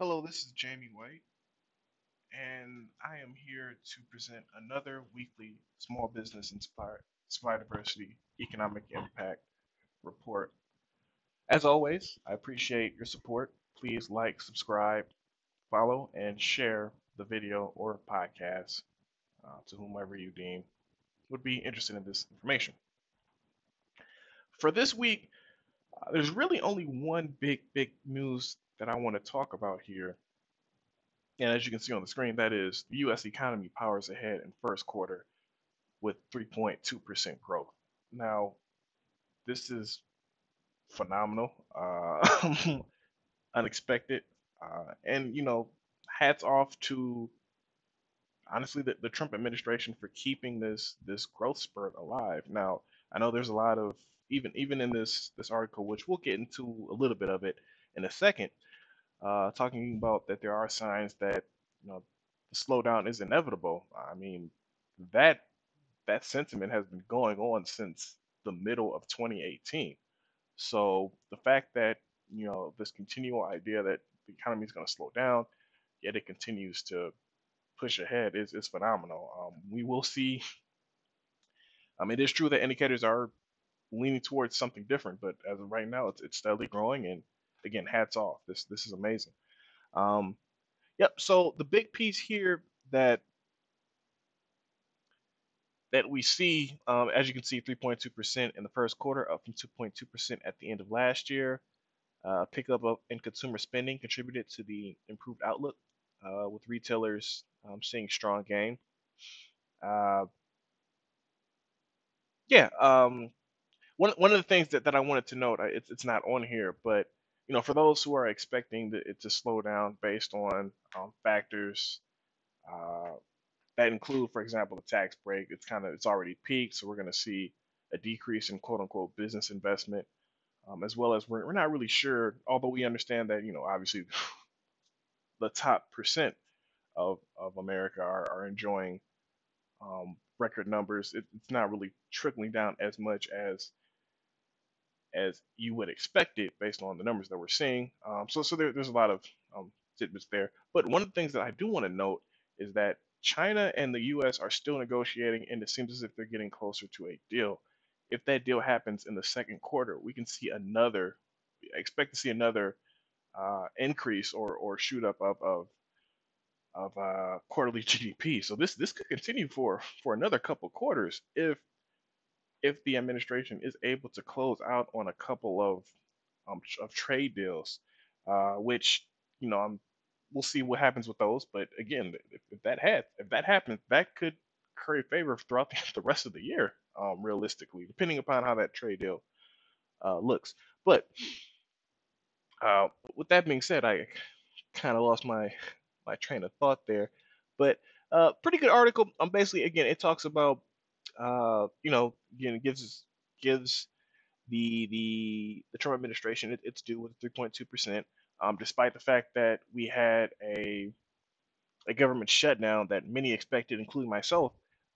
Hello, this is Jamie White, and I am here to present another weekly small business inspired, inspired diversity economic impact report. As always, I appreciate your support. Please like, subscribe, follow, and share the video or podcast uh, to whomever you deem would be interested in this information. For this week, uh, there's really only one big, big news that I want to talk about here And as you can see on the screen, that is the U.S. economy powers ahead in first quarter with 3.2% growth. Now, this is phenomenal, uh, unexpected, uh, and you know, hats off to honestly the, the Trump administration for keeping this this growth spurt alive. Now, I know there's a lot of even even in this this article, which we'll get into a little bit of it in a second uh, talking about that there are signs that you know the slowdown is inevitable. I mean that that sentiment has been going on since the middle of 2018. So the fact that you know this continual idea that the economy is going to slow down, yet it continues to push ahead is is phenomenal. Um, we will see. I mean, it is true that indicators are leaning towards something different, but as of right now, it's it's steadily growing, and again, hats off. This this is amazing. Um, yep. So the big piece here that that we see, um, as you can see, 3.2% in the first quarter, up from 2.2% at the end of last year. Uh, pickup in consumer spending contributed to the improved outlook, uh, with retailers um, seeing strong gain. Uh, yeah. Um, one one of the things that, that I wanted to note, uh, it's it's not on here, but you know, for those who are expecting it to slow down based on um, factors uh, that include, for example, the tax break, it's kind of it's already peaked, so we're going to see a decrease in quote unquote business investment, um, as well as we're, we're not really sure, although we understand that you know obviously the top percent of of America are, are enjoying um, record numbers. It, it's not really trickling down as much as as you would expect it based on the numbers that we're seeing. Um, so so there, there's a lot of um, tidbits there. But one of the things that I do want to note is that China and the U.S. are still negotiating, and it seems as if they're getting closer to a deal. If that deal happens in the second quarter, we can see another, expect to see another uh, increase or, or shoot up of, of of uh, quarterly GDP. So this this could continue for for another couple quarters if if the administration is able to close out on a couple of um, of trade deals, uh, which you know um, we'll see what happens with those. But again, if, if that had if that happens, that could curry favor throughout the, the rest of the year, um, realistically, depending upon how that trade deal uh, looks. But uh, with that being said, I kind of lost my my train of thought there. But uh, pretty good article. Um, basically, again, it talks about uh, you know, again, it gives gives the the the Trump administration it, its due with 3.2 percent, um, despite the fact that we had a a government shutdown that many expected, including myself,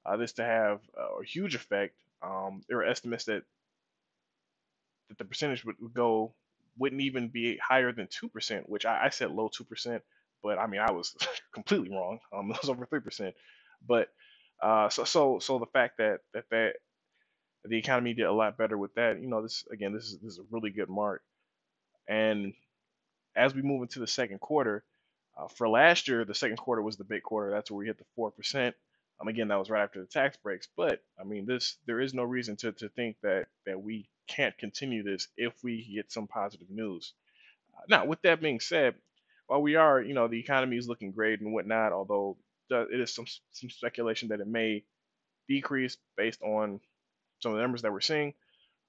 uh, this to have a huge effect. Um, there were estimates that that the percentage would, would go wouldn't even be higher than two percent, which I, I said low two percent, but I mean I was completely wrong. Um, it was over three percent, but uh, so so so the fact that that that the economy did a lot better with that, you know, this again, this is this is a really good mark. And as we move into the second quarter, uh, for last year, the second quarter was the big quarter. That's where we hit the four percent. Um, again, that was right after the tax breaks. But I mean, this there is no reason to to think that that we can't continue this if we get some positive news. Uh, now, with that being said, while we are, you know, the economy is looking great and whatnot, although it is some some speculation that it may decrease based on some of the numbers that we're seeing.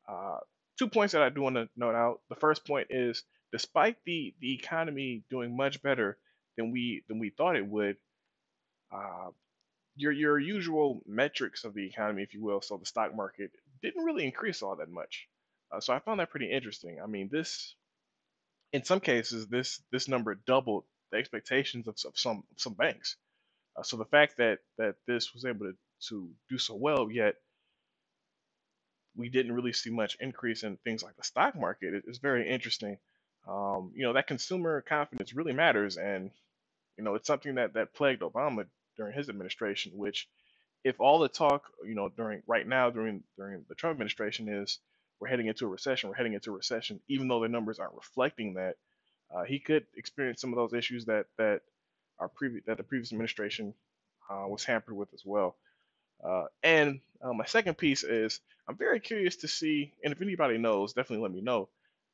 Uh, two points that I do want to note out. The first point is, despite the the economy doing much better than we than we thought it would, uh, your your usual metrics of the economy, if you will, so the stock market didn't really increase all that much. Uh, so I found that pretty interesting. I mean, this in some cases this this number doubled the expectations of, of some some banks. Uh, so the fact that that this was able to, to do so well, yet we didn't really see much increase in things like the stock market is very interesting. Um, you know, that consumer confidence really matters, and you know, it's something that that plagued Obama during his administration. Which, if all the talk, you know, during right now during during the Trump administration is we're heading into a recession, we're heading into a recession, even though the numbers aren't reflecting that, uh, he could experience some of those issues that that our previous that the previous administration uh, was hampered with as well. Uh, and uh, my second piece is I'm very curious to see, and if anybody knows, definitely let me know.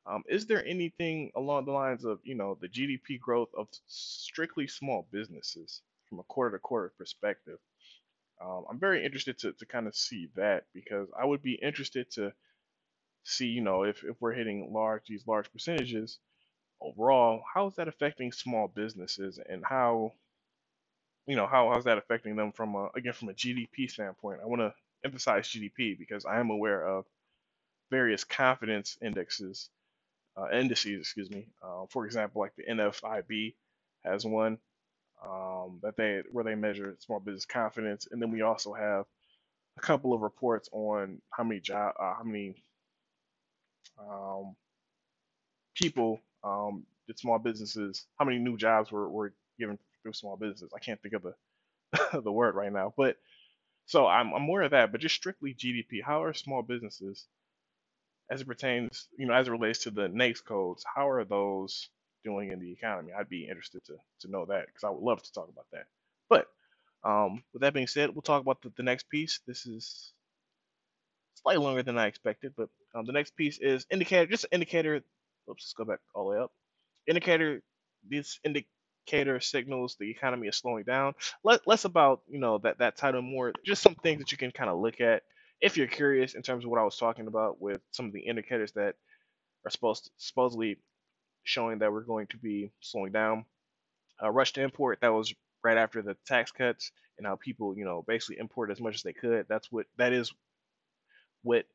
Um, is there anything along the lines of, you know, the GDP growth of strictly small businesses from a quarter to quarter perspective? Um, I'm very interested to, to kind of see that because I would be interested to see, you know, if, if we're hitting large these large percentages overall, how is that affecting small businesses and how you know how how's that affecting them from a, again from a GDP standpoint? I want to emphasize GDP because I am aware of various confidence indexes, uh, indices, excuse me. Uh, for example, like the NFIB has one um, that they where they measure small business confidence, and then we also have a couple of reports on how many job, uh, how many um, people um, did small businesses, how many new jobs were, were given through small businesses. I can't think of the the word right now, but so I'm I'm aware of that. But just strictly GDP, how are small businesses as it pertains, you know, as it relates to the NAICS codes, how are those doing in the economy? I'd be interested to to know that because I would love to talk about that. But um, with that being said, we'll talk about the, the next piece. This is slightly longer than I expected, but um, the next piece is indicator, just an indicator. Oops, let's go back all the way up. Indicator. This indicator signals the economy is slowing down. Less about you know that that title, more just some things that you can kind of look at if you're curious in terms of what I was talking about with some of the indicators that are supposed to, supposedly showing that we're going to be slowing down. Uh, rush to import that was right after the tax cuts and how people you know basically import as much as they could. That's what that is what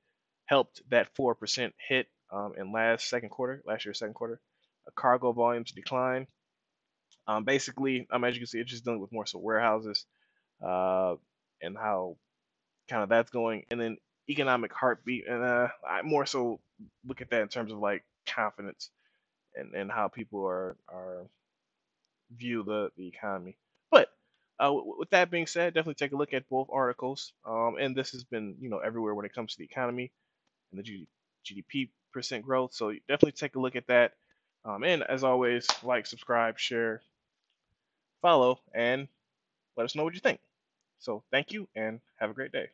helped that four percent hit um, in last second quarter, last year's second quarter. Uh, cargo volumes decline. Um, basically, um, as you can see, it's just dealing with more so warehouses uh, and how kind of that's going, and then economic heartbeat, and uh, I more so look at that in terms of like confidence and, and how people are are view the the economy. But uh, with that being said, definitely take a look at both articles. Um, and this has been you know everywhere when it comes to the economy and the G- GDP percent growth. So definitely take a look at that. Um, and as always, like, subscribe, share, follow, and let us know what you think. So thank you and have a great day.